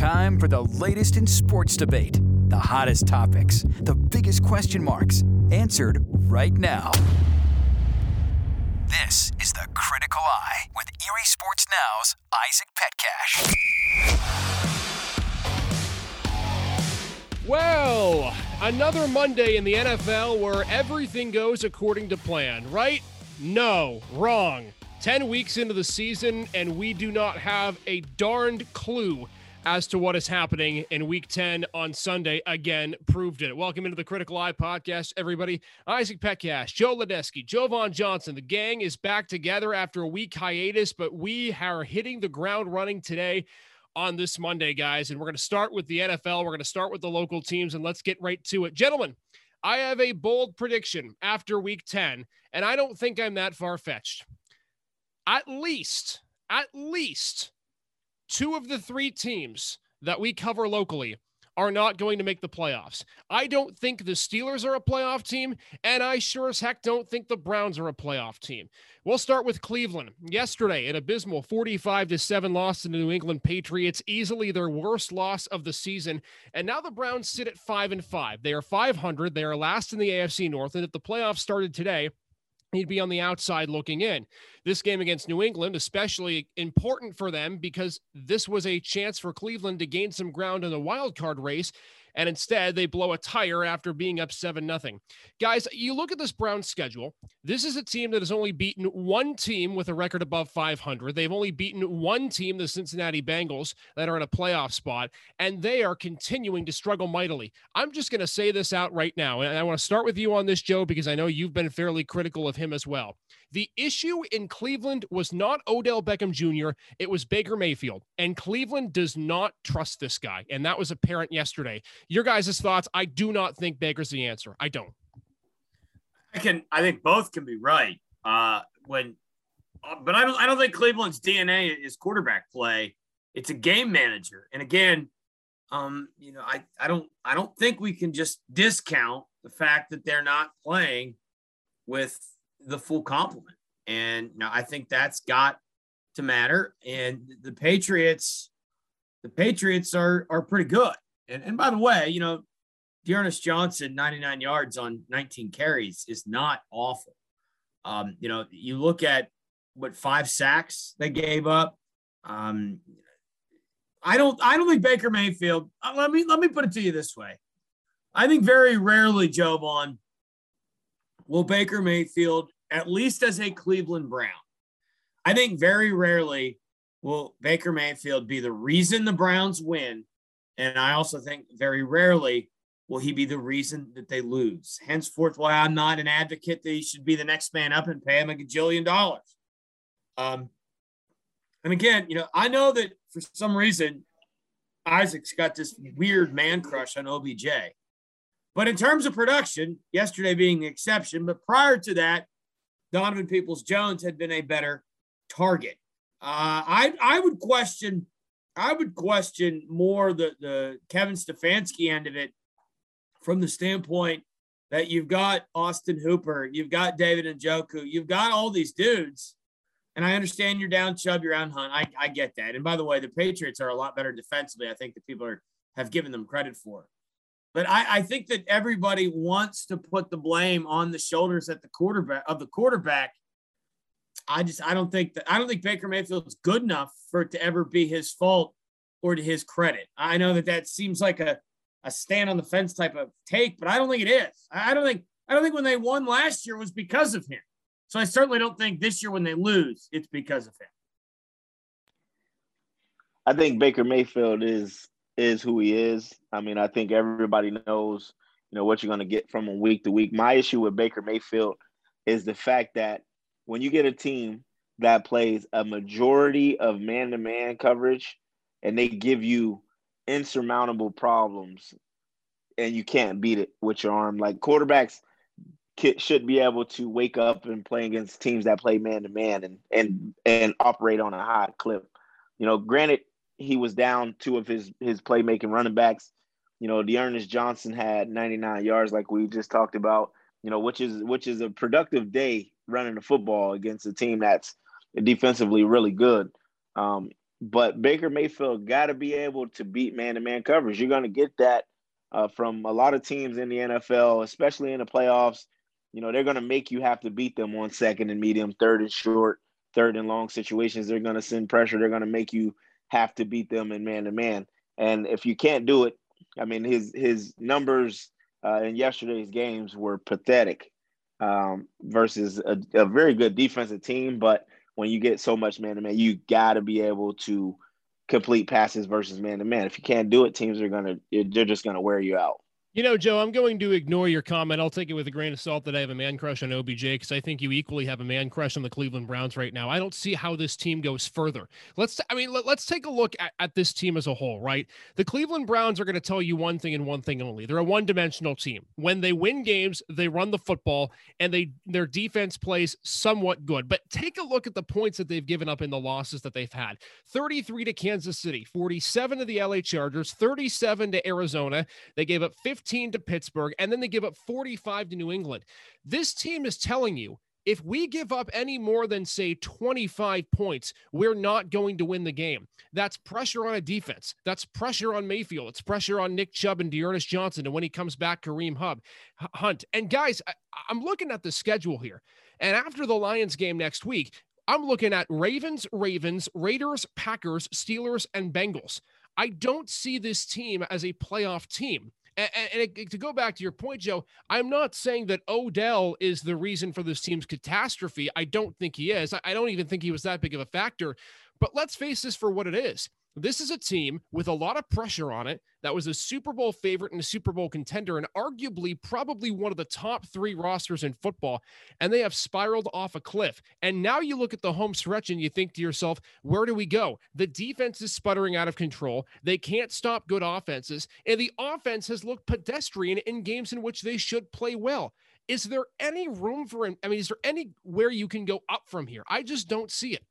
time for the latest in sports debate, the hottest topics, the biggest question marks, answered right now. This is the Critical Eye with Erie Sports Now's Isaac Petkac. Well, another Monday in the NFL where everything goes according to plan, right? No, wrong. 10 weeks into the season, and we do not have a darned clue as to what is happening in week 10 on Sunday. Again, proved it. Welcome into the Critical Eye podcast, everybody. Isaac Petkac, Joe Lodanosky, Jovon Johnson. The gang is back together after a week hiatus, but we are hitting the ground running today on this Monday, guys. And we're going to start with the NFL. We're going to start with the local teams, and let's get right to it. Gentlemen, I have a bold prediction after week 10, and I don't think I'm that far fetched. At least, at least two of the three teams that we cover locally are not going to make the playoffs. I don't think the Steelers are a playoff team, and I sure as heck don't think the Browns are a playoff team. We'll start with Cleveland. Yesterday, an abysmal 45 to 7 loss to the New England Patriots, easily their worst loss of the season. And now the Browns sit at 5 and 5. They are 500. They are last in the AFC North, and if the playoffs started today, he'd be on the outside looking in. This game against New England, especially important for them because this was a chance for Cleveland to gain some ground in the wild card race and instead they blow a tire after being up 7 nothing. Guys, you look at this Browns schedule. This is a team that has only beaten one team with a record above 500. They've only beaten one team, the Cincinnati Bengals, that are in a playoff spot, and they are continuing to struggle mightily. I'm just going to say this out right now, and I want to start with you on this, Joe, because I know you've been fairly critical of him as well. The issue in Cleveland was not Odell Beckham Jr., it was Baker Mayfield. And Cleveland does not trust this guy. And that was apparent yesterday. Your guys' thoughts I do not think Baker's the answer. I don't. I can, I think both can be right. Uh, when, uh, but I don't, I don't think Cleveland's DNA is quarterback play. It's a game manager. And again, um, you know, I, I don't, I don't think we can just discount the fact that they're not playing with the full complement. And you I think that's got to matter. And the Patriots, the Patriots are are pretty good. And and by the way, you know, D'Ernest Johnson, 99 yards on 19 carries is not awful. Um, you know, you look at what five sacks they gave up. Um, I don't I don't think Baker Mayfield. Uh, let me let me put it to you this way. I think very rarely, Joe Jovon, will Baker Mayfield, at least as a Cleveland Brown, I think very rarely will Baker Mayfield be the reason the Browns win. And I also think very rarely will he be the reason that they lose. Henceforth, why I'm not an advocate that he should be the next man up and pay him a gajillion dollars. Um, and again, you know, I know that for some reason Isaac's got this weird man crush on OBJ. But in terms of production, yesterday being the exception, but prior to that, Donovan Peoples Jones had been a better target. Uh, I I would question I would question more the the Kevin Stefanski end of it from the standpoint that you've got Austin Hooper, you've got David and Njoku, you've got all these dudes. And I understand you're down Chubb, you're on Hunt. I, I get that. And by the way, the Patriots are a lot better defensively. I think that people are have given them credit for. But I, I think that everybody wants to put the blame on the shoulders at the quarterback of the quarterback. I just I don't think that I don't think Baker Mayfield is good enough for it to ever be his fault or to his credit. I know that that seems like a a stand on the fence type of take, but I don't think it is. I don't think I don't think when they won last year was because of him. So I certainly don't think this year when they lose, it's because of him. I think Baker Mayfield is is who he is. I mean, I think everybody knows, you know, what you're going to get from him week to week. My issue with Baker Mayfield is the fact that when you get a team that plays a majority of man-to-man coverage and they give you insurmountable problems and you can't beat it with your arm like quarterbacks should be able to wake up and play against teams that play man to man and and and operate on a high clip. You know, granted, he was down two of his his playmaking running backs. You know, D'Ernest Johnson had 99 yards, like we just talked about. You know, which is which is a productive day running the football against a team that's defensively really good. Um, but Baker Mayfield got to be able to beat man-to-man coverage. You're going to get that uh, from a lot of teams in the NFL, especially in the playoffs. You know, they're going to make you have to beat them on second and medium, third and short, third and long situations. They're going to send pressure. They're going to make you have to beat them in man-to-man. And if you can't do it, I mean, his his numbers uh, in yesterday's games were pathetic um, versus a, a, very good defensive team. But when you get so much man to man, you got to be able to complete passes versus man to man. If you can't do it, teams are gonna they're just gonna wear you out. You know, Joe, I'm going to ignore your comment. I'll take it with a grain of salt that I have a man crush on OBJ because I think you equally have a man crush on the Cleveland Browns right now. I don't see how this team goes further. Let's, I mean, let, us take a look at, at this team as a whole, right? The Cleveland Browns are going to tell you one thing and one thing only. They're a one-dimensional team. When they win games, they run the football and they their defense plays somewhat good. But take a look at the points that they've given up in the losses that they've had: 33 to Kansas City, 47 to the LA Chargers, 37 to Arizona. They gave up 50 15 to Pittsburgh, and then they give up 45 to New England. This team is telling you if we give up any more than, say, 25 points, we're not going to win the game. That's pressure on a defense. That's pressure on Mayfield. It's pressure on Nick Chubb and D'Ernest Johnson. And when he comes back, Kareem Hub, Hunt. And guys, I, I'm looking at the schedule here. And after the Lions game next week, I'm looking at Ravens, Ravens, Raiders, Packers, Steelers, and Bengals. I don't see this team as a playoff team. And, and, to go back to your point, Joe, I'm not saying that Odell is the reason for this team's catastrophe. I don't think he is. I don't even think he was that big of a factor. But let's face this for what it is. This is a team with a lot of pressure on it that was a Super Bowl favorite and a Super Bowl contender, and arguably probably one of the top three rosters in football. And they have spiraled off a cliff. And now you look at the home stretch and you think to yourself, where do we go? The defense is sputtering out of control. They can't stop good offenses. And the offense has looked pedestrian in games in which they should play well. Is there any room for? I mean, is there anywhere you can go up from here? I just don't see it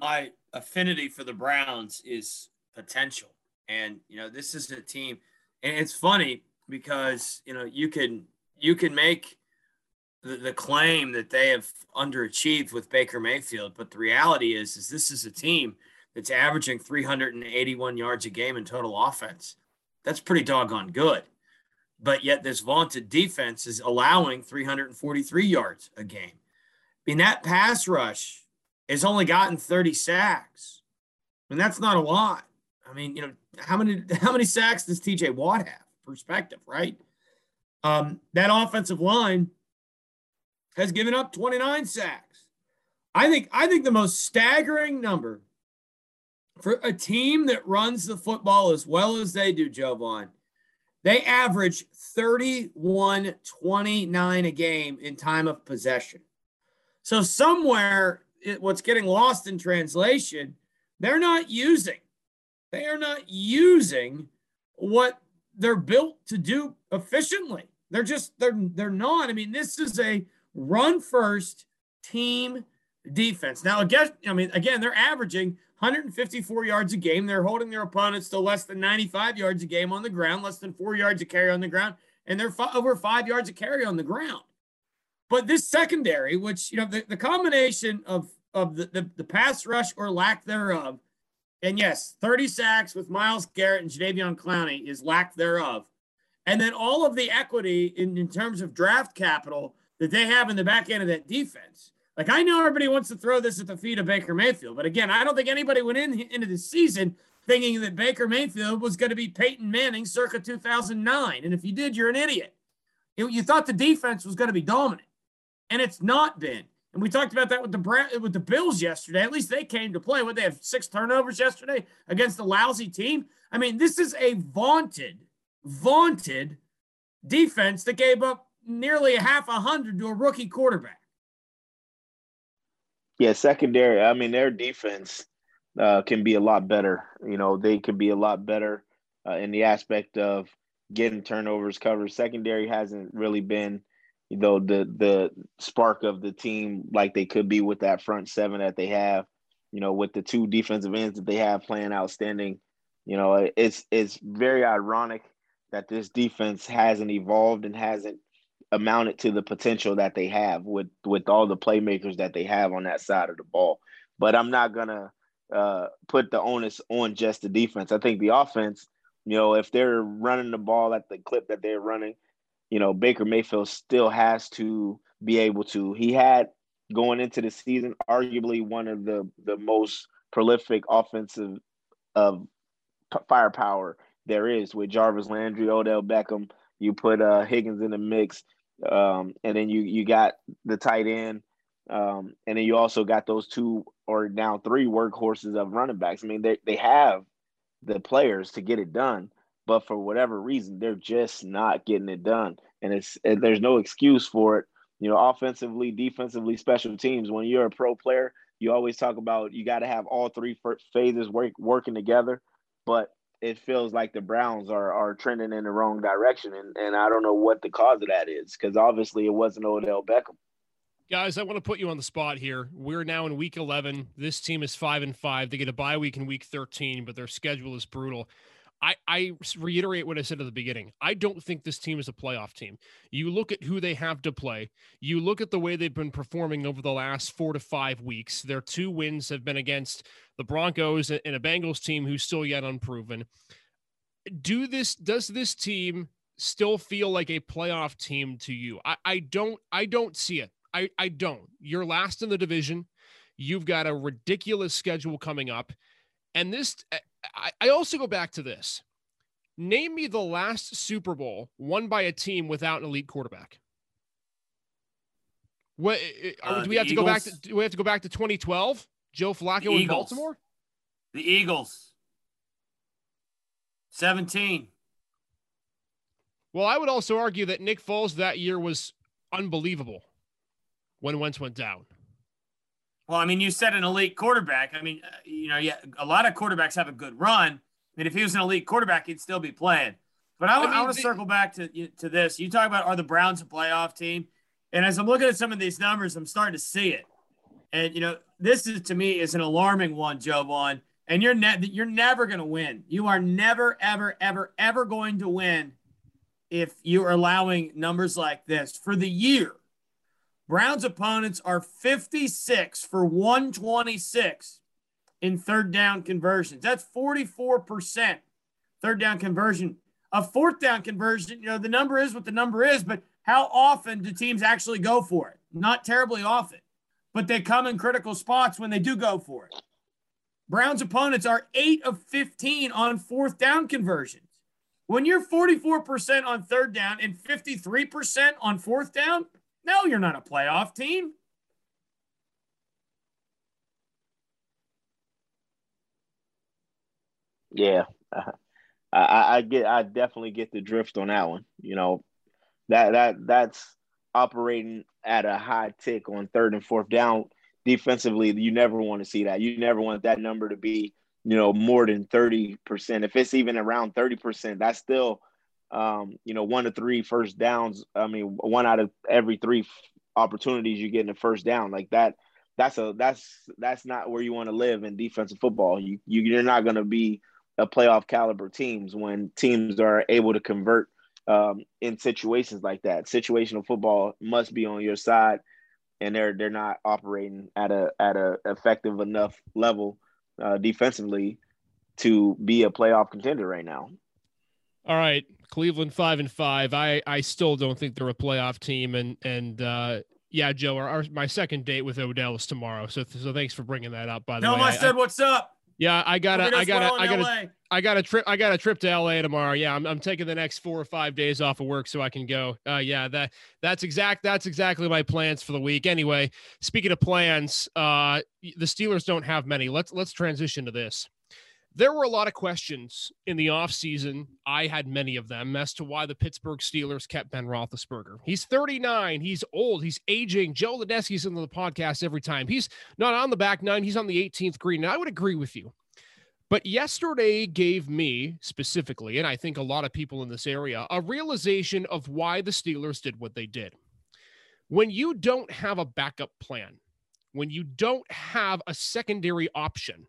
my affinity for the Browns is potential. And you know, this is a team and it's funny because, you know, you can you can make the, the claim that they have underachieved with Baker Mayfield, but the reality is is this is a team that's averaging 381 yards a game in total offense. That's pretty doggone good. But yet this vaunted defense is allowing 343 yards a game. I mean, that pass rush has only gotten 30 sacks. I mean, that's not a lot. I mean, you know, how many how many sacks does TJ Watt have? Perspective, right? Um, that offensive line has given up 29 sacks. I think I think the most staggering number for a team that runs the football as well as they do, Jovon, they average 31 29 a game in time of possession. So somewhere it, what's getting lost in translation, they're not using. They are not using what they're built to do efficiently. They're just they're they're not. I mean, this is a run first team defense. Now, again, I mean, again, they're averaging 154 yards a game. They're holding their opponents to less than 95 yards a game on the ground, less than four yards a carry on the ground, and they're f- over five yards a carry on the ground. But this secondary, which you know, the, the combination of of the, the, the pass rush or lack thereof, and yes, 30 sacks with Myles Garrett and Jadeveon Clowney is lack thereof. And then all of the equity in, in terms of draft capital that they have in the back end of that defense. Like I know everybody wants to throw this at the feet of Baker Mayfield, but again, I don't think anybody went in into the season thinking that Baker Mayfield was going to be Peyton Manning circa 2009. And if you did, you're an idiot. You, you thought the defense was going to be dominant and it's not been. And we talked about that with the with the Bills yesterday. At least they came to play. What they have six turnovers yesterday against the lousy team. I mean, this is a vaunted, vaunted defense that gave up nearly a half a hundred to a rookie quarterback. Yeah, secondary. I mean, their defense uh, can be a lot better. You know, they can be a lot better uh, in the aspect of getting turnovers covered. Secondary hasn't really been you know the the spark of the team like they could be with that front seven that they have you know with the two defensive ends that they have playing outstanding you know it's it's very ironic that this defense hasn't evolved and hasn't amounted to the potential that they have with with all the playmakers that they have on that side of the ball but i'm not gonna uh, put the onus on just the defense. I think the offense, you know, if they're running the ball at the clip that they're running, you know, Baker Mayfield still has to be able to. He had going into the season arguably one of the the most prolific offensive of firepower there is with Jarvis Landry, Odell Beckham. You put uh, Higgins in the mix, um, and then you you got the tight end, um, and then you also got those two or now three workhorses of running backs. I mean, they they have the players to get it done, but for whatever reason, they're just not getting it done, and it's there's no excuse for it. You know, offensively, defensively, special teams. When you're a pro player, you always talk about you got to have all three phases work working together, but it feels like the Browns are are trending in the wrong direction, and and I don't know what the cause of that is because obviously it wasn't Odell Beckham. Guys, I want to put you on the spot here. We're now in week 11. This team is 5 and 5. They get a bye week in week 13, but their schedule is brutal. I, I reiterate what I said at the beginning. I don't think this team is a playoff team. You look at who they have to play. You look at the way they've been performing over the last four to five weeks. Their two wins have been against the Broncos and a Bengals team who's still yet unproven. Do this? Does this team still feel like a playoff team to you? I, I don't. I don't see it. I, I don't. You're last in the division. You've got a ridiculous schedule coming up. And this, eh, I, I also go back to this. Name me the last Super Bowl won by a team without an elite quarterback. What uh, do we have to Eagles? go back to? Do we have to go back to 2012? Joe Flacco in Baltimore. The Eagles. 17. Well, I would also argue that Nick Foles that year was unbelievable when Wentz went down? Well, I mean, you said an elite quarterback. I mean, uh, you know, yeah, a lot of quarterbacks have a good run. And if he was an elite quarterback, he'd still be playing. But I, I, mean, I want to circle back to to this. You talk about are the Browns a playoff team? And as I'm looking at some of these numbers, I'm starting to see it. And you know, this is to me is an alarming one, Jovon. And you're ne- you're never going to win. You are never, ever, ever, ever going to win if you're allowing numbers like this for the year. Browns opponents are 56 for 126 in third down conversions. That's 44% third down conversion. A fourth down conversion, you know, the number is what the number is, but how often do teams actually go for it? Not terribly often, but they come in critical spots when they do go for it. Browns opponents are 8 of 15 on fourth down conversions. When you're 44% on third down and 53% on fourth down, no, you're not a playoff team. Yeah, I, I get, I definitely get the drift on that one. You know, that that that's operating at a high tick on third and fourth down defensively. You never want to see that. You never want that number to be, you know, more than thirty percent. If it's even around thirty percent, that's still um, you know, one to three first downs. I mean, one out of every three opportunities you get in the first down, like that. That's a that's that's not where you want to live in defensive football. You, you you're not going to be a playoff caliber teams when teams are able to convert um, in situations like that. Situational football must be on your side, and they're they're not operating at a at a effective enough level uh, defensively to be a playoff contender right now. All right, Cleveland five and five. I I still don't think they're a playoff team, and and uh, yeah, Joe, our, our, my second date with Odell is tomorrow. So so thanks for bringing that up. By the Tell way, I, said what's up. Yeah, I got a, I got a, I got a, I got a trip. I got a trip to LA tomorrow. Yeah, I'm, I'm taking the next four or five days off of work so I can go. Uh, yeah, that that's exact. That's exactly my plans for the week. Anyway, speaking of plans, uh, the Steelers don't have many. Let's let's transition to this. There were a lot of questions in the offseason. I had many of them as to why the Pittsburgh Steelers kept Ben Roethlisberger. He's 39. He's old. He's aging. Joe Lodanosky's in the podcast every time. He's not on the back nine. He's on the 18th green. And I would agree with you. But yesterday gave me specifically, and I think a lot of people in this area, a realization of why the Steelers did what they did. When you don't have a backup plan, when you don't have a secondary option,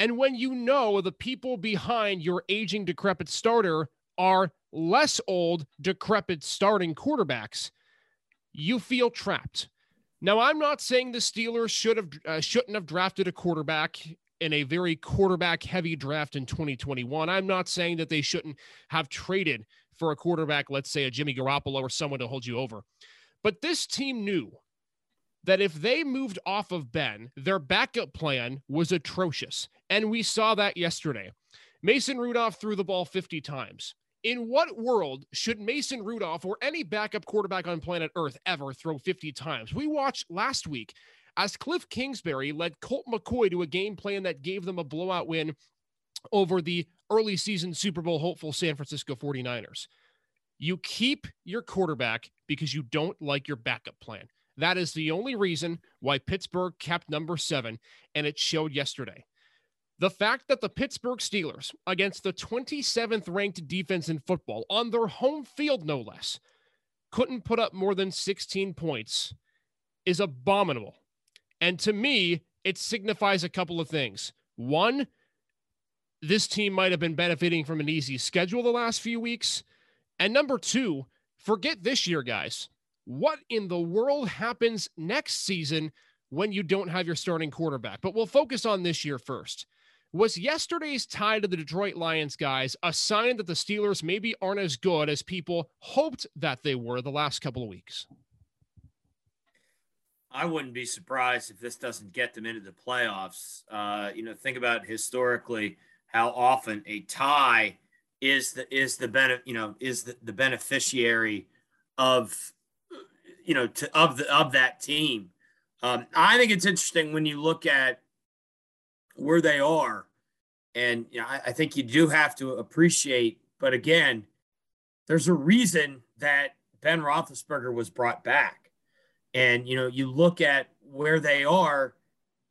and when you know the people behind your aging, decrepit starter are less old, decrepit starting quarterbacks, you feel trapped. Now, I'm not saying the Steelers should have uh, shouldn't have drafted a quarterback in a very quarterback heavy draft in 2021. I'm not saying that they shouldn't have traded for a quarterback, let's say a Jimmy Garoppolo or someone to hold you over. But this team knew that if they moved off of Ben, their backup plan was atrocious. And we saw that yesterday. Mason Rudolph threw the ball 50 times. In what world should Mason Rudolph or any backup quarterback on planet Earth ever throw 50 times? We watched last week as Cliff Kingsbury led Colt McCoy to a game plan that gave them a blowout win over the early season Super Bowl hopeful San Francisco 49ers. You keep your quarterback because you don't like your backup plan. That is the only reason why Pittsburgh kept number seven, and it showed yesterday. The fact that the Pittsburgh Steelers, against the 27th ranked defense in football, on their home field no less, couldn't put up more than 16 points is abominable. And to me, it signifies a couple of things. One, this team might have been benefiting from an easy schedule the last few weeks. And number two, forget this year, guys. What in the world happens next season when you don't have your starting quarterback? But we'll focus on this year first. Was yesterday's tie to the Detroit Lions, guys, a sign that the Steelers maybe aren't as good as people hoped that they were the last couple of weeks? I wouldn't be surprised if this doesn't get them into the playoffs. Uh, you know, think about historically how often a tie is the is the benefit you know is the, the beneficiary of you know to of the of that team. Um, I think it's interesting when you look at where they are, and you know, I, I think you do have to appreciate. But again, there's a reason that Ben Roethlisberger was brought back, and you know you look at where they are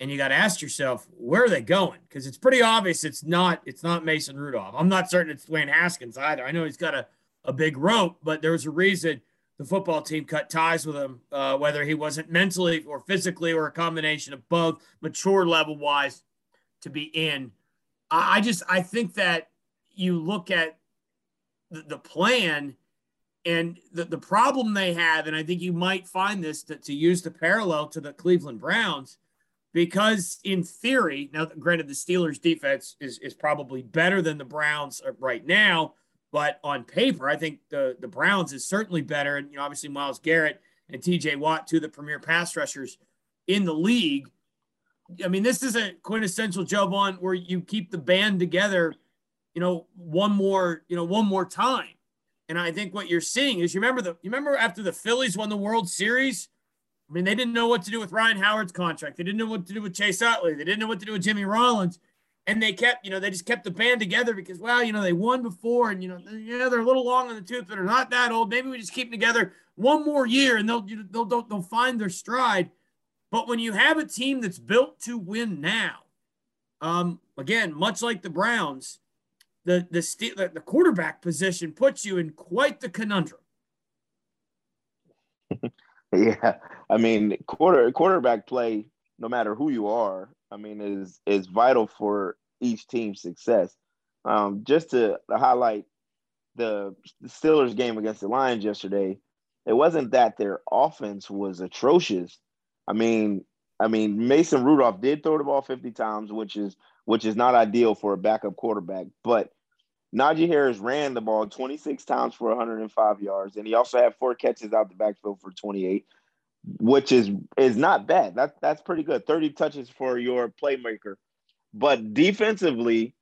and you got to ask yourself where are they going because it's pretty obvious it's not it's not Mason Rudolph. I'm not certain it's Dwayne Haskins either. I know he's got a, a big rope, but there's a reason the football team cut ties with him, uh, whether he wasn't mentally or physically or a combination of both, mature level wise, to be in. I, I just I think that you look at the, the plan and the, the problem they have, and I think you might find this to, to use the parallel to the Cleveland Browns because in theory, now granted the Steelers defense is is probably better than the Browns right now, but on paper, I think the the Browns is certainly better. And you know, obviously Myles Garrett and TJ Watt, two of the premier pass rushers in the league. I mean, this is a quintessential job on where you keep the band together, you know, one more, you know, one more time. And I think what you're seeing is you remember the you remember after the Phillies won the World Series, I mean, they didn't know what to do with Ryan Howard's contract. They didn't know what to do with Chase Utley. They didn't know what to do with Jimmy Rollins. And they kept, you know, they just kept the band together because, well, you know, they won before and, you know, yeah, they're a little long on the tooth, but they're not that old. Maybe we just keep them together one more year and they'll, they'll, they'll, they'll find their stride. But when you have a team that's built to win now, um, again, much like the Browns, the, the, the quarterback position puts you in quite the conundrum. Yeah, I mean, quarter quarterback play, no matter who you are, I mean, is is vital for each team's success. Um, just to, highlight the, Steelers game against the Lions yesterday, it wasn't that their offense was atrocious. I mean, I mean, Mason Rudolph did throw the ball 50 times, which is which is not ideal for a backup quarterback, but Najee Harris ran the ball 26 times for 105 yards, and he also had four catches out the backfield for 28, which is is not bad. That that's pretty good. 30 touches for your playmaker. But defensively,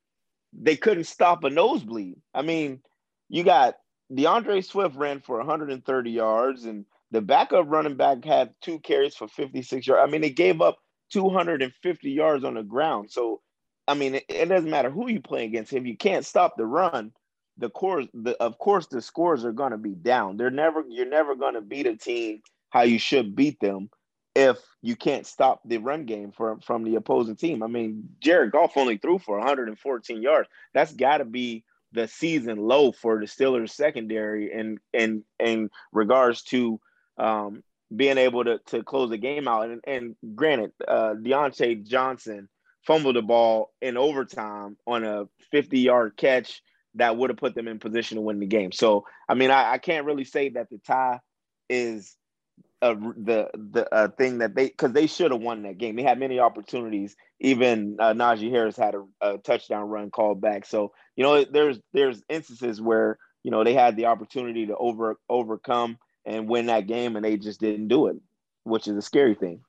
they couldn't stop a nosebleed. I mean, you got D'Andre Swift ran for 130 yards, and the backup running back had two carries for 56 yards. I mean, they gave up 250 yards on the ground. So I mean, it, it, doesn't matter who you play against. If you can't stop the run, the course, the, of course, the scores are going to be down. They're never, you're never going to beat a team how you should beat them if you can't stop the run game from from the opposing team. I mean, Jared Goff only threw for 114 yards. That's got to be the season low for the Steelers secondary in in in regards to um, being able to to close the game out. And, and granted, uh, Diontae Johnson fumbled the ball in overtime on a 50 yard catch that would have put them in position to win the game. So, I mean, I, I, can't really say that the tie is uh, the the uh, thing that they because they should have won that game. They had many opportunities. Even uh, Najee Harris had a, a, touchdown run called back. So you know, there's there's instances where you know they had the opportunity to over overcome and win that game, and they just didn't do it, which is a scary thing.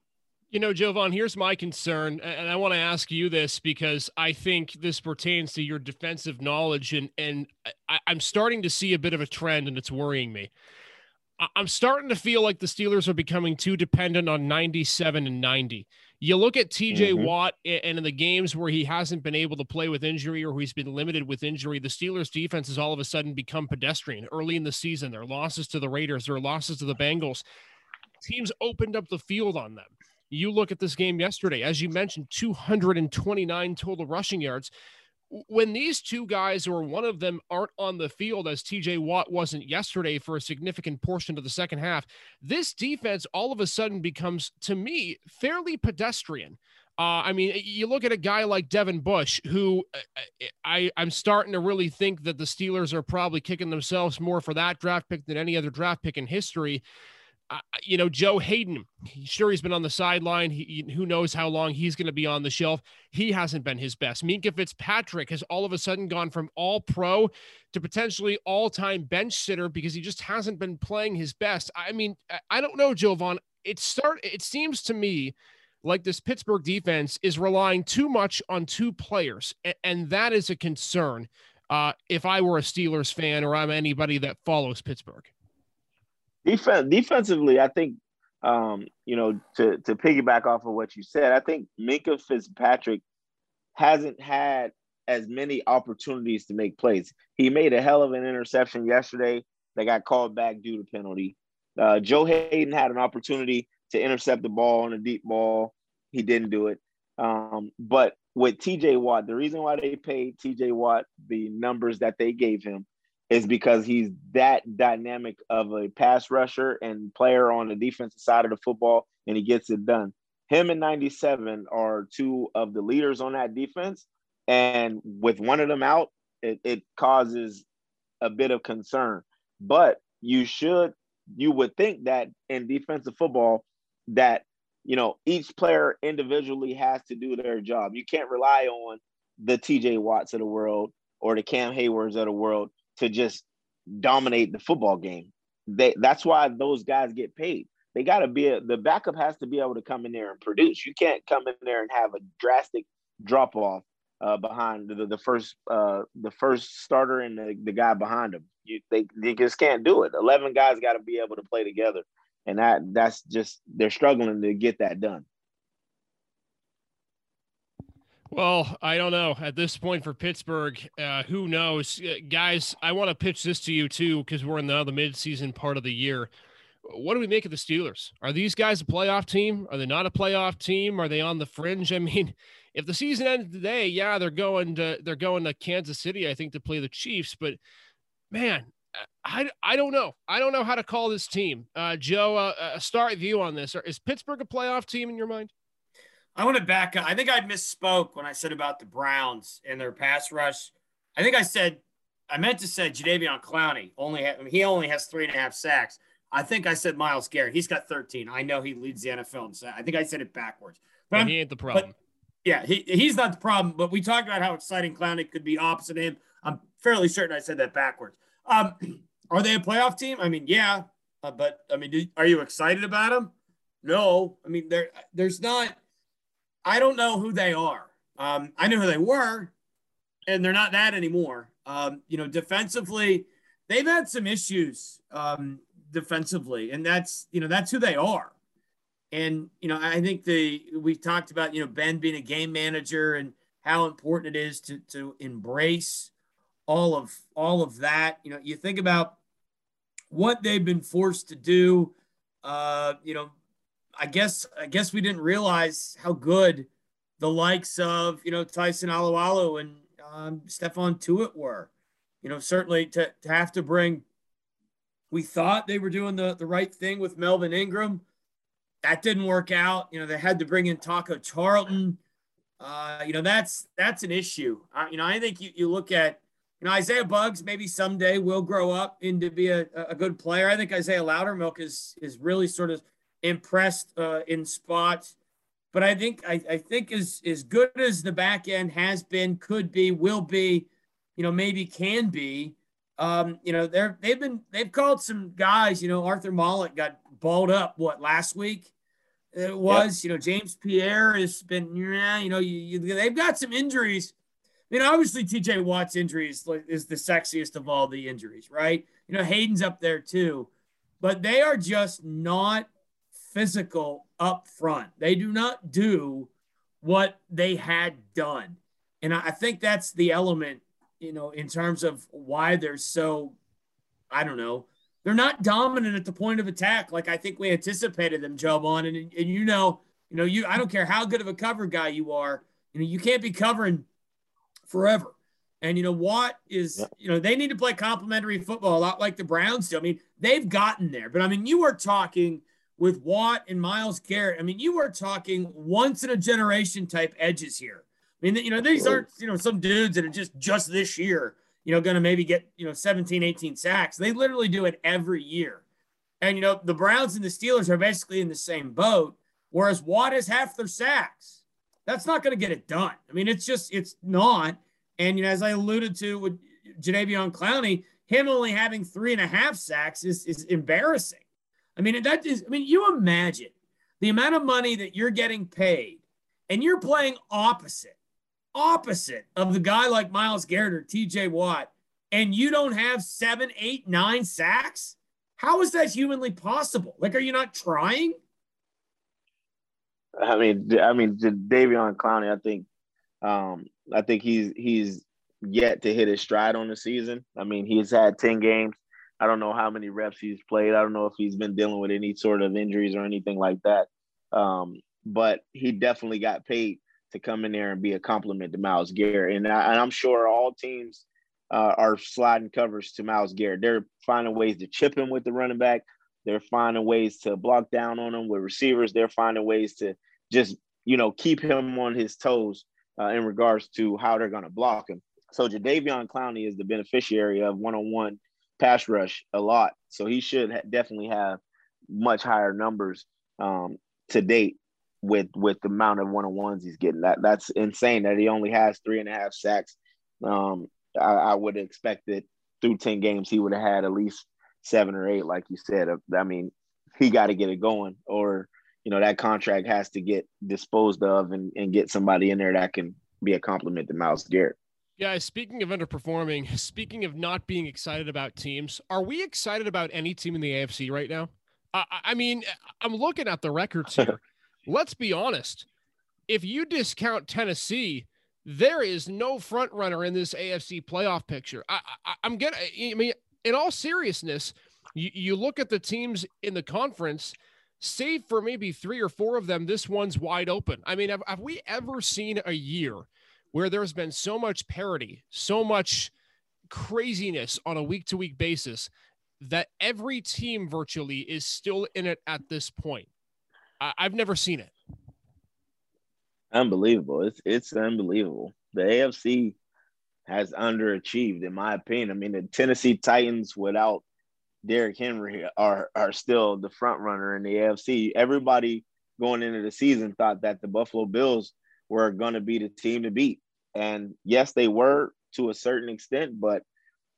You know, Jovon, here's my concern, and I want to ask you this because I think this pertains to your defensive knowledge, and and I, I'm starting to see a bit of a trend, and it's worrying me. I'm starting to feel like the Steelers are becoming too dependent on 97 and 90. You look at TJ mm-hmm. Watt, and in the games where he hasn't been able to play with injury or he's been limited with injury, the Steelers' defense has all of a sudden become pedestrian early in the season. Their losses to the Raiders, their losses to the Bengals, teams opened up the field on them. You look at this game yesterday, as you mentioned, 229 total rushing yards when these two guys or one of them aren't on the field as TJ Watt wasn't yesterday for a significant portion of the second half, this defense all of a sudden becomes, to me, fairly pedestrian. Uh, I mean, you look at a guy like Devin Bush, who uh, uh, I, I'm starting to really think that the Steelers are probably kicking themselves more for that draft pick than any other draft pick in history you know, Joe Haden, sure he's been on the sideline. He, who knows how long he's going to be on the shelf. He hasn't been his best. Minkah Fitzpatrick has all of a sudden gone from all pro to potentially all time bench sitter because he just hasn't been playing his best. I mean, I don't know, Jovon. It start. It seems to me like this Pittsburgh defense is relying too much on two players, and that is a concern. Uh, if I were a Steelers fan or I'm anybody that follows Pittsburgh. Defensively, I think um, you know to to piggyback off of what you said, I think Minkah Fitzpatrick hasn't had as many opportunities to make plays. He made a hell of an interception yesterday that got called back due to penalty. Uh, Joe Haden had an opportunity to intercept the ball on a deep ball. He didn't do it. Um, but with TJ Watt, the reason why they paid TJ Watt the numbers that they gave him is because he's that dynamic of a pass rusher and player on the defensive side of the football, and he gets it done. Him and 97 are two of the leaders on that defense. And with one of them out, it, it causes a bit of concern. But you should, you would think that in defensive football, that you know each player individually has to do their job. You can't rely on the TJ Watts of the world or the Cam Haywards of the world to just dominate the football game. They that's why those guys get paid. They got to be a, the backup has to be able to come in there and produce. You can't come in there and have a drastic drop off uh, behind the, the first uh, the first starter and the, the guy behind him. You they, they just can't do it. Eleven guys got to be able to play together, and that that's just they're struggling to get that done. Well, I don't know. At this point for Pittsburgh, uh, who knows? Uh, guys, I want to pitch this to you too because we're in the, the midseason part of the year. What do we make of the Steelers? Are these guys a playoff team? Are they not a playoff team? Are they on the fringe? I mean, if the season ended today, yeah, they're going to they're going to Kansas City, I think, to play the Chiefs. But man, I, I don't know. I don't know how to call this team. Uh, Joe, uh, a start view on this. Is Pittsburgh a playoff team in your mind? I want to back up. I think I misspoke when I said about the Browns and their pass rush. I think I said I meant to say Jadeveon Clowney only I mean, he only has three and a half sacks. I think I said Myles Garrett. He's got 13. I know he leads the NFL in sacks. I think I said it backwards. But he ain't the problem. yeah, he, he's not the problem. But we talked about how exciting Clowney could be opposite him. I'm fairly certain I said that backwards. Um, are they a playoff team? I mean, yeah, uh, but I mean, do, are you excited about them? No, I mean, there there's not – I don't know who they are. Um, I knew who they were, and they're not that anymore. Um, you know, defensively, they've had some issues um, defensively, and that's you know that's who they are. And you know, I think the we talked about you know Ben being a game manager and how important it is to to embrace all of all of that. You know, you think about what they've been forced to do. Uh, you know, I guess I guess we didn't realize how good the likes of you know Tyson Alualu and um, Stephon Tuitt were. You know, certainly to, to have to bring. We thought they were doing the, the right thing with Melvin Ingram. That didn't work out. You know, they had to bring in Taco Charlton. Uh, you know, that's that's an issue. Uh, you know, I think you, you look at you know Isaiah Buggs maybe someday will grow up into be a, a good player. I think Isaiah Loudermilk is is really sort of impressed uh, in spots. But I think I, I think as as good as the back end has been, could be, will be, you know, maybe can be. Um, you know, they're they've been they've called some guys. You know, Arthur Maulet got balled up what last week. It was, yep. you know, James Pierre has been, yeah, you know, you, you, they've got some injuries. I mean, obviously, TJ Watt's injury is, is the sexiest of all the injuries, right? You know, Haden's up there too, but they are just not physical up front. They do not do what they had done. And I think that's the element, you know, in terms of why they're so, I don't know, they're not dominant at the point of attack like I think we anticipated them, Jovon. And, and you know, you know, you I don't care how good of a cover guy you are, you know, you can't be covering forever. And you know, Watt is, you know, they need to play complementary football a lot like the Browns do. I mean, they've gotten there, but I mean, you are talking with Watt and Myles Garrett. I mean, you are talking once in a generation type edges here. I mean, you know, these aren't, you know, some dudes that are just just this year, you know, going to maybe get, you know, 17, 18 sacks. They literally do it every year. And, you know, the Browns and the Steelers are basically in the same boat, whereas Watt has half their sacks. That's not going to get it done. I mean, it's just, it's not. And, you know, as I alluded to with Jadeveon Clowney, him only having three and a half sacks is, is embarrassing. I mean, that is, I mean, you imagine the amount of money that you're getting paid and you're playing opposite, opposite of the guy like Myles Garrett or TJ Watt, and you don't have seven, eight, nine sacks. How is that humanly possible? Like, are you not trying? I mean, I mean, Davion Clowney. I think, um, I think he's he's yet to hit his stride on the season. I mean, he's had ten games. I don't know how many reps he's played. I don't know if he's been dealing with any sort of injuries or anything like that. Um, but he definitely got paid to come in there and be a compliment to Myles Garrett. And, I, am sure all teams uh, are sliding covers to Myles Garrett. They're finding ways to chip him with the running back. They're finding ways to block down on him with receivers. They're finding ways to just, you know, keep him on his toes uh, in regards to how they're going to block him. So Jadeveon Clowney is the beneficiary of one-on-one pass rush a lot. So he should ha- definitely have much higher numbers um, to date with with the amount of one on ones he's getting. That that's insane that he only has three and a half sacks. Um, I, I would expect that through ten games he would have had at least seven or eight, like you said. I mean, he got to get it going, or you know that contract has to get disposed of and, and get somebody in there that can be a compliment to Myles Garrett. Yeah, speaking of underperforming, speaking of not being excited about teams, are we excited about any team in the AFC right now? I, I mean, I'm looking at the records here. Let's be honest. If you discount Tennessee, there is no front runner in this AFC playoff picture. I, I, I'm getting, I mean, in all seriousness, you, you look at the teams in the conference, save for maybe three or four of them, this one's wide open. I mean, have, have we ever seen a year – where there's been so much parity, so much craziness on a week to week basis that every team virtually is still in it at this point. I- have never seen it. Unbelievable. It's it's unbelievable. The AFC has underachieved, in my opinion. I mean, the Tennessee Titans without Derrick Henry are are still the front runner in the AFC. Everybody going into the season thought that the Buffalo Bills were going to be the team to beat. And yes, they were to a certain extent, but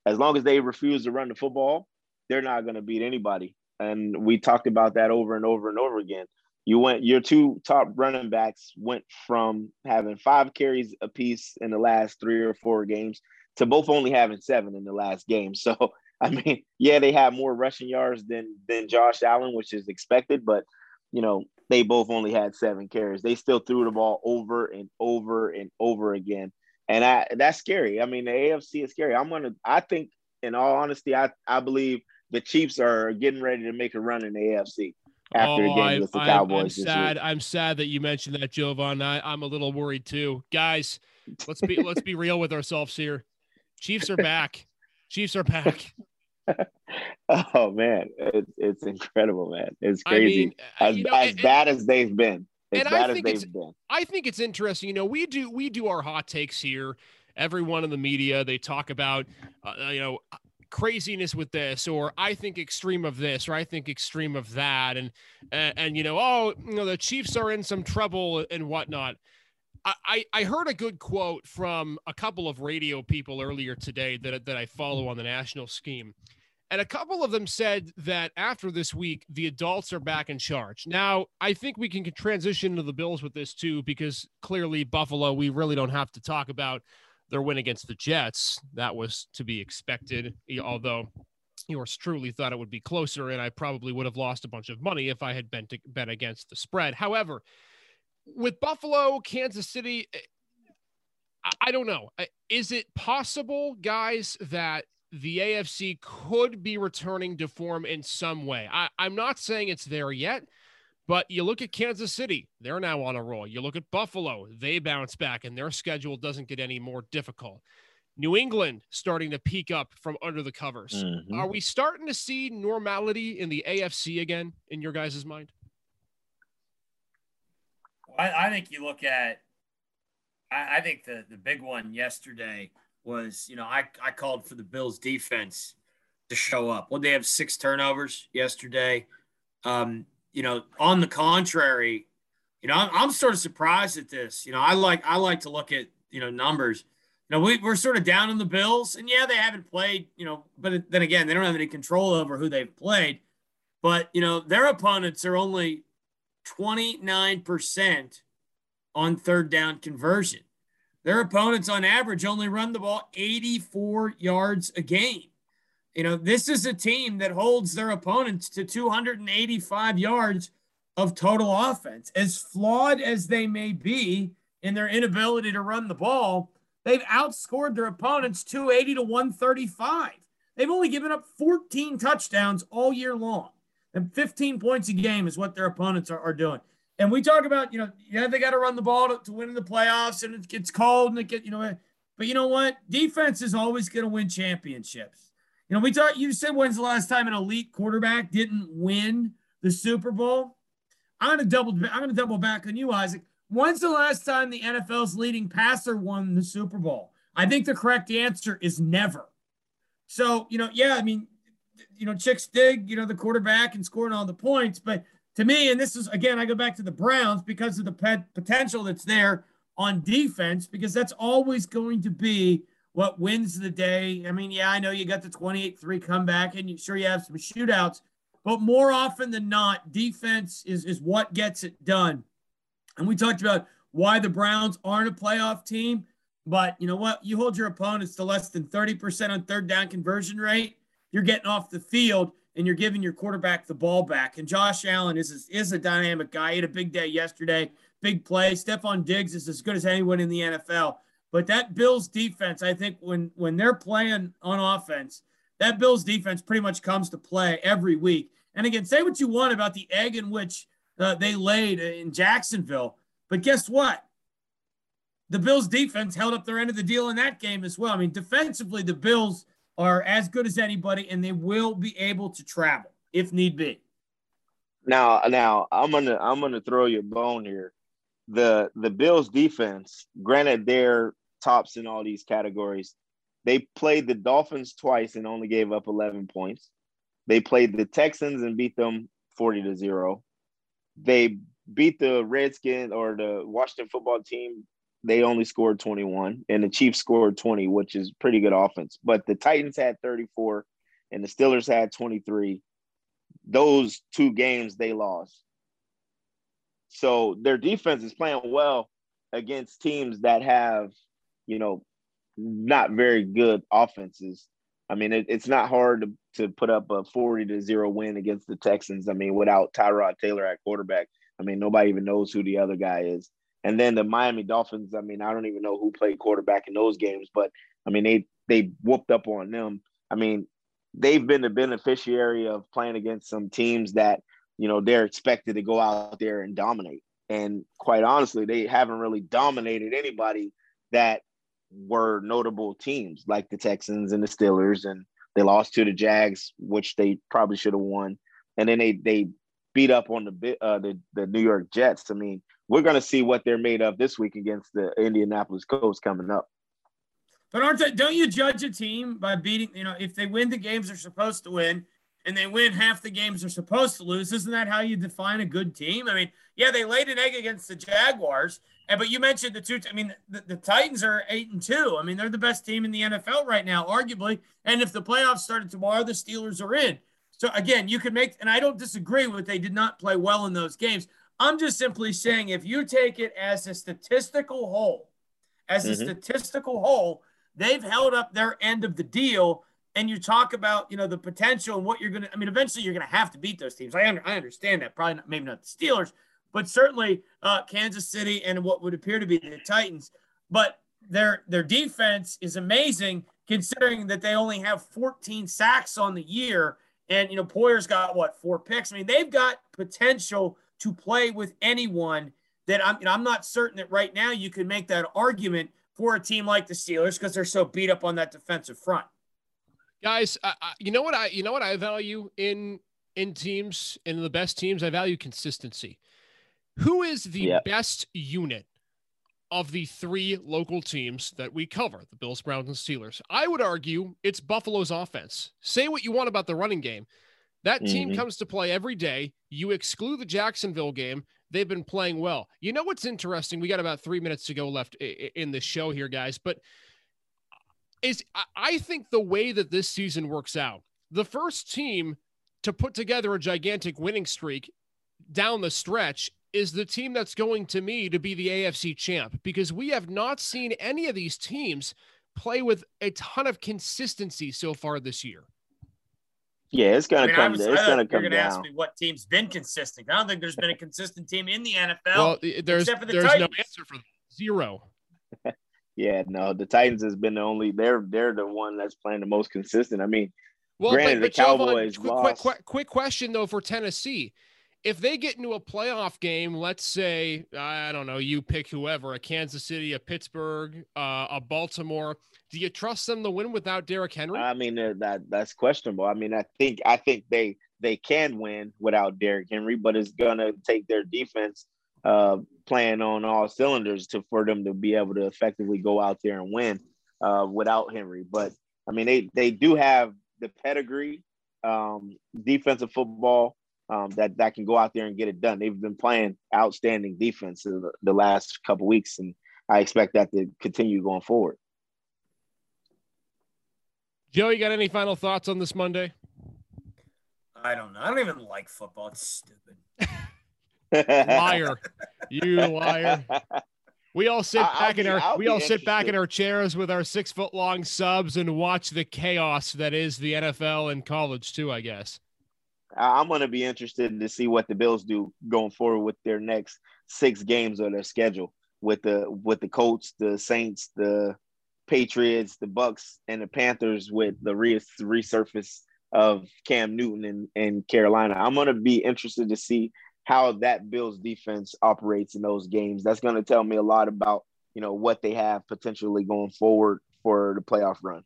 as long as they refuse to run the football, they're not going to beat anybody. And we talked about that over and over and over again. You went your two top running backs went from having five carries apiece in the last three or four games to both only having seven in the last game. So I mean, yeah, they have more rushing yards than than Josh Allen, which is expected, but you know, they both only had seven carries. They still threw the ball over and over and over again. And I, that's scary. I mean, the AFC is scary. I'm gonna. I think, in all honesty, I, I believe the Chiefs are getting ready to make a run in the AFC after oh, again with the Cowboys. I'm sad. I'm sad that you mentioned that, Jovon. I, I'm a little worried too, guys. Let's be let's be real with ourselves here. Chiefs are back. Chiefs are back. oh man, it's it's incredible, man. It's crazy. I mean, uh, as, you know, as and, bad as they've been. As bad as they've been. I think it's interesting. You know, we do we do our hot takes here. Everyone in the media they talk about, uh, you know, craziness with this, or I think extreme of this, or I think extreme of that, and and, and you know, oh, you know, the Chiefs are in some trouble and whatnot. I, I heard a good quote from a couple of radio people earlier today that, that I follow on the national scheme. And a couple of them said that after this week, the adults are back in charge. Now, I think we can transition to the Bills with this too, because clearly Buffalo, we really don't have to talk about their win against the Jets. That was to be expected, although yours truly thought it would be closer, and I probably would have lost a bunch of money if I had been to, bet against the spread. However, with Buffalo, Kansas City, eh, I don't know. Is it possible, guys, that the AFC could be returning to form in some way. I, I'm not saying it's there yet, but you look at Kansas City, they're now on a roll. You look at Buffalo, they bounce back and their schedule doesn't get any more difficult. New England starting to peak up from under the covers. Mm-hmm. Are we starting to see normality in the AFC again, in your guys' mind? I, I think you look at, I, I think the, the big one yesterday was, you know, I, I called for the Bills defense to show up. Well, they have six turnovers yesterday. Um, you know, on the contrary, you know, I'm, I'm sort of surprised at this. You know, I like I like to look at you know numbers. You know, we, we're sort of down on the Bills, and yeah, they haven't played. You know, but then again, they don't have any control over who they've played. But you know, their opponents are only 29% on third down conversion. Their opponents on average only run the ball 84 yards a game. You know, this is a team that holds their opponents to 285 yards of total offense. As flawed as they may be in their inability to run the ball, they've outscored their opponents 280 to 135. They've only given up 14 touchdowns all year long. And 15 points a game is what their opponents are, are doing. And we talk about, you know, yeah, they got to run the ball to, to win in the playoffs and it gets cold and it get, you know, but you know what? Defense is always going to win championships. You know, we talked, you said when's the last time an elite quarterback didn't win the Super Bowl? I'm going to double, I'm going to double back on you, Isaac. When's the last time the NFL's leading passer won the Super Bowl? I think the correct answer is never. So, you know, yeah, I mean, you know, chicks Stig, you know, the quarterback and scoring all the points, but to me, and this is again, I go back to the Browns because of the pet potential that's there on defense, because that's always going to be what wins the day. I mean, yeah, I know you got the 28 3 comeback, and you sure you have some shootouts, but more often than not, defense is, is what gets it done. And we talked about why the Browns aren't a playoff team, but you know what? You hold your opponents to less than 30% on third down conversion rate, you're getting off the field and you're giving your quarterback the ball back. And Josh Allen is is a dynamic guy. He had a big day yesterday, big play. Stefon Diggs is as good as anyone in the NFL. But that Bills defense, I think, when when they're playing on offense, that Bills defense pretty much comes to play every week. And again, say what you want about the egg in which uh, they laid in Jacksonville, but guess what? The Bills defense held up their end of the deal in that game as well. I mean, defensively, the Bills are as good as anybody, and they will be able to travel if need be. Now, now I'm gonna I'm gonna throw you a bone here. The the Bills defense, granted, they're tops in all these categories. They played the Dolphins twice and only gave up 11 points. They played the Texans and beat them 40 to zero. They beat the Redskins or the Washington football team they only scored 21 and the Chiefs scored 20, which is pretty good offense. But the Titans had 34 and the Steelers had 23. Those two games they lost. So their defense is playing well against teams that have, you know, not very good offenses. I mean, it, it's not hard to, to put up a 40 to 0 win against the Texans. I mean, without Tyrod Taylor at quarterback. I mean, nobody even knows who the other guy is. And then the Miami Dolphins, I mean, I don't even know who played quarterback in those games, but I mean, they they whooped up on them. I mean, they've been the beneficiary of playing against some teams that, you know, they're expected to go out there and dominate. And quite honestly, they haven't really dominated anybody that were notable teams like the Texans and the Steelers and they lost to the Jags, which they probably should have won. And then they they beat up on the uh, the the New York Jets. I mean, we're going to see what they're made of this week against the Indianapolis Colts coming up. But aren't they, don't you judge a team by beating, you know, if they win the games they're supposed to win and they win half the games they're supposed to lose, isn't that how you define a good team? I mean, yeah, they laid an egg against the Jaguars, and but you mentioned the two, I mean, the, the Titans are eight and two. I mean, they're the best team in the NFL right now, arguably. And if the playoffs started tomorrow, the Steelers are in. So again, you could make, and I don't disagree with they did not play well in those games. I'm just simply saying if you take it as a statistical whole, as a mm-hmm. statistical whole, they've held up their end of the deal. And you talk about, you know, the potential and what you're going to, I mean, eventually you're going to have to beat those teams. I, under, I understand that. Probably not, maybe not the Steelers, but certainly uh, Kansas City and what would appear to be the Titans. But their their defense is amazing considering that they only have 14 sacks on the year. And, you know, Poyer's got what, four picks? I mean, they've got potential to play with anyone that I'm, you know, I'm not certain that right now you can make that argument for a team like the Steelers because they're so beat up on that defensive front. Guys, uh, you know what I you know what I value in in teams in the best teams I value consistency. Who is the yep. best unit of the three local teams that we cover, the Bills, Browns, and Steelers? I would argue it's Buffalo's offense. Say what you want about the running game. That team mm-hmm. comes to play every day. You exclude the Jacksonville game, they've been playing well. You know what's interesting? We got about three minutes to go left in the show here, guys. But is I think the way that this season works out, the first team to put together a gigantic winning streak down the stretch is the team that's going to me to be the AFC champ because we have not seen any of these teams play with a ton of consistency so far this year. Yeah, it's gonna I mean, come. Was, it's gonna come You're gonna down. ask me what team's been consistent. I don't think there's been a consistent team in the NFL. Well, there's the there's Titans. no answer for zero. yeah, no, the Titans has been the only. They're they're the one that's playing the most consistent. I mean, well, granted, but, but the Cowboys Jovon, quick, quick, quick, quick question though for Tennessee if they get into a playoff game, let's say, I don't know, you pick whoever, a Kansas City, a Pittsburgh, uh, a Baltimore, do you trust them to win without Derrick Henry? I mean, uh, that that's questionable. I mean, I think I think they they can win without Derrick Henry, but it's gonna take their defense uh, playing on all cylinders to for them to be able to effectively go out there and win uh, without Henry. But I mean, they they do have the pedigree, um, defensive football um, that that can go out there and get it done. They've been playing outstanding defense the, the last couple weeks, and I expect that to continue going forward. Joe, you got any final thoughts on this Monday? I don't know. I don't even like football. It's stupid. liar, you liar. We all sit back I'll in be, our I'll we all sit back in our chairs with our six foot long subs and watch the chaos that is the NFL and college too. I guess. I'm going to be interested to see what the Bills do going forward with their next six games of their schedule with the with the Colts, the Saints, the Patriots, the Bucs, and the Panthers with the re- resurface of Cam Newton in, in Carolina. I'm going to be interested to see how that Bills defense operates in those games. That's going to tell me a lot about you know what they have potentially going forward for the playoff run.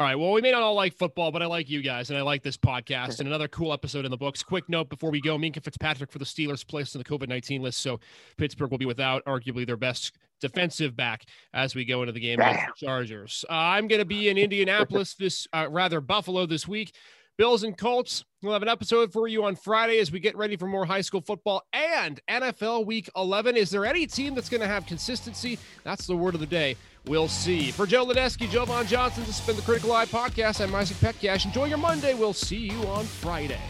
All right. Well, we may not all like football, but I like you guys, and I like this podcast, and another cool episode in the books. Quick note before we go: Minkah Fitzpatrick for the Steelers placed in the COVID nineteen list, so Pittsburgh will be without arguably their best defensive back as we go into the game against the Chargers. Uh, I'm going to be in Indianapolis this, uh, rather Buffalo this week. Bills and Colts. We'll have an episode for you on Friday as we get ready for more high school football and NFL Week 11. Is there any team that's going to have consistency? That's the word of the day. We'll see. For Joe Lodanosky, Joe Jovon Johnson, this has been the Critical Eye Podcast. I'm Isaac Petkac. Enjoy your Monday. We'll see you on Friday.